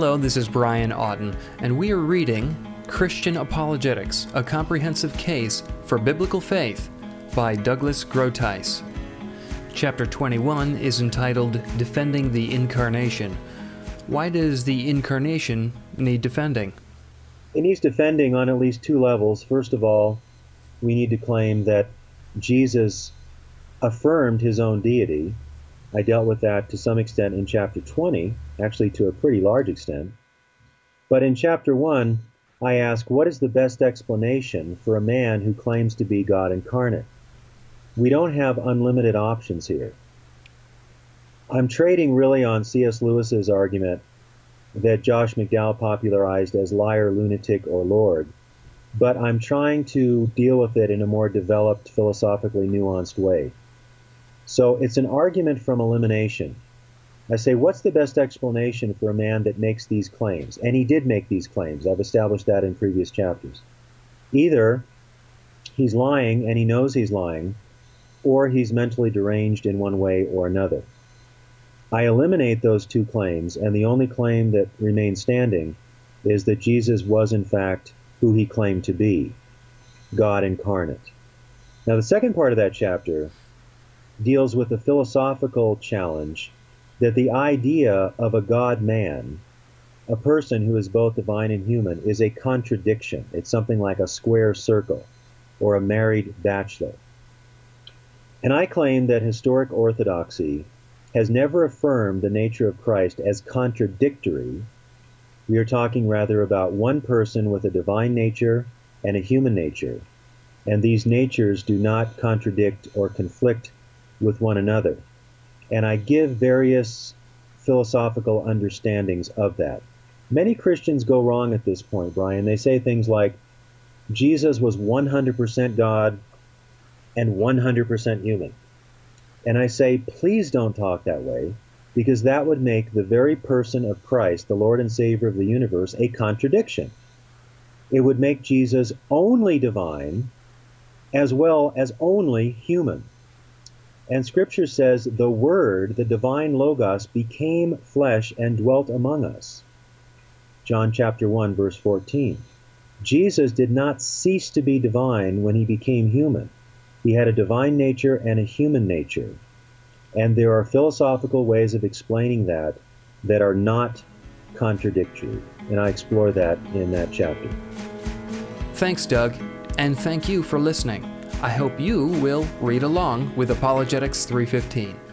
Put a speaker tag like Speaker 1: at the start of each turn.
Speaker 1: Hello, this is Brian Auten, and we are reading Christian Apologetics A Comprehensive Case for Biblical Faith by Douglas Groothuis. Chapter 21 is entitled Defending the Incarnation. Why does the Incarnation need defending?
Speaker 2: It needs defending on at least two levels. First of all, we need to claim that Jesus affirmed his own deity. I dealt with that to some extent in chapter 20, actually to a pretty large extent. But in chapter 1, I ask, what is the best explanation for a man who claims to be God incarnate? We don't have unlimited options here. I'm trading really on C.S. Lewis's argument that Josh McDowell popularized as liar, lunatic, or Lord, but I'm trying to deal with it in a more developed, philosophically nuanced way. So it's an argument from elimination. I say, what's the best explanation for a man that makes these claims? And he did make these claims. I've established that in previous chapters. Either he's lying and he knows he's lying, or he's mentally deranged in one way or another. I eliminate those two claims, and the only claim that remains standing is that Jesus was, in fact, who he claimed to be God incarnate. Now, the second part of that chapter deals with the philosophical challenge that the idea of a God man, a person who is both divine and human, is a contradiction. It's something like a square circle or a married bachelor. And I claim that historic orthodoxy has never affirmed the nature of Christ as contradictory. We are talking rather about one person with a divine nature and a human nature, and these natures do not contradict or conflict with one another. And I give various philosophical understandings of that. Many Christians go wrong at this point, Brian. They say things like Jesus was 100% God and 100% human. And I say, please don't talk that way, because that would make the very person of Christ, the Lord and Savior of the universe, a contradiction. It would make Jesus only divine as well as only human. And Scripture says, the Word, the divine Logos, became flesh and dwelt among us. John chapter 1, verse 14. Jesus did not cease to be divine when he became human. He had a divine nature and a human nature. And there are philosophical ways of explaining that that are not contradictory. And I explore that in that chapter.
Speaker 1: Thanks, Doug, and thank you for listening. I hope you will read along with Apologetics 315.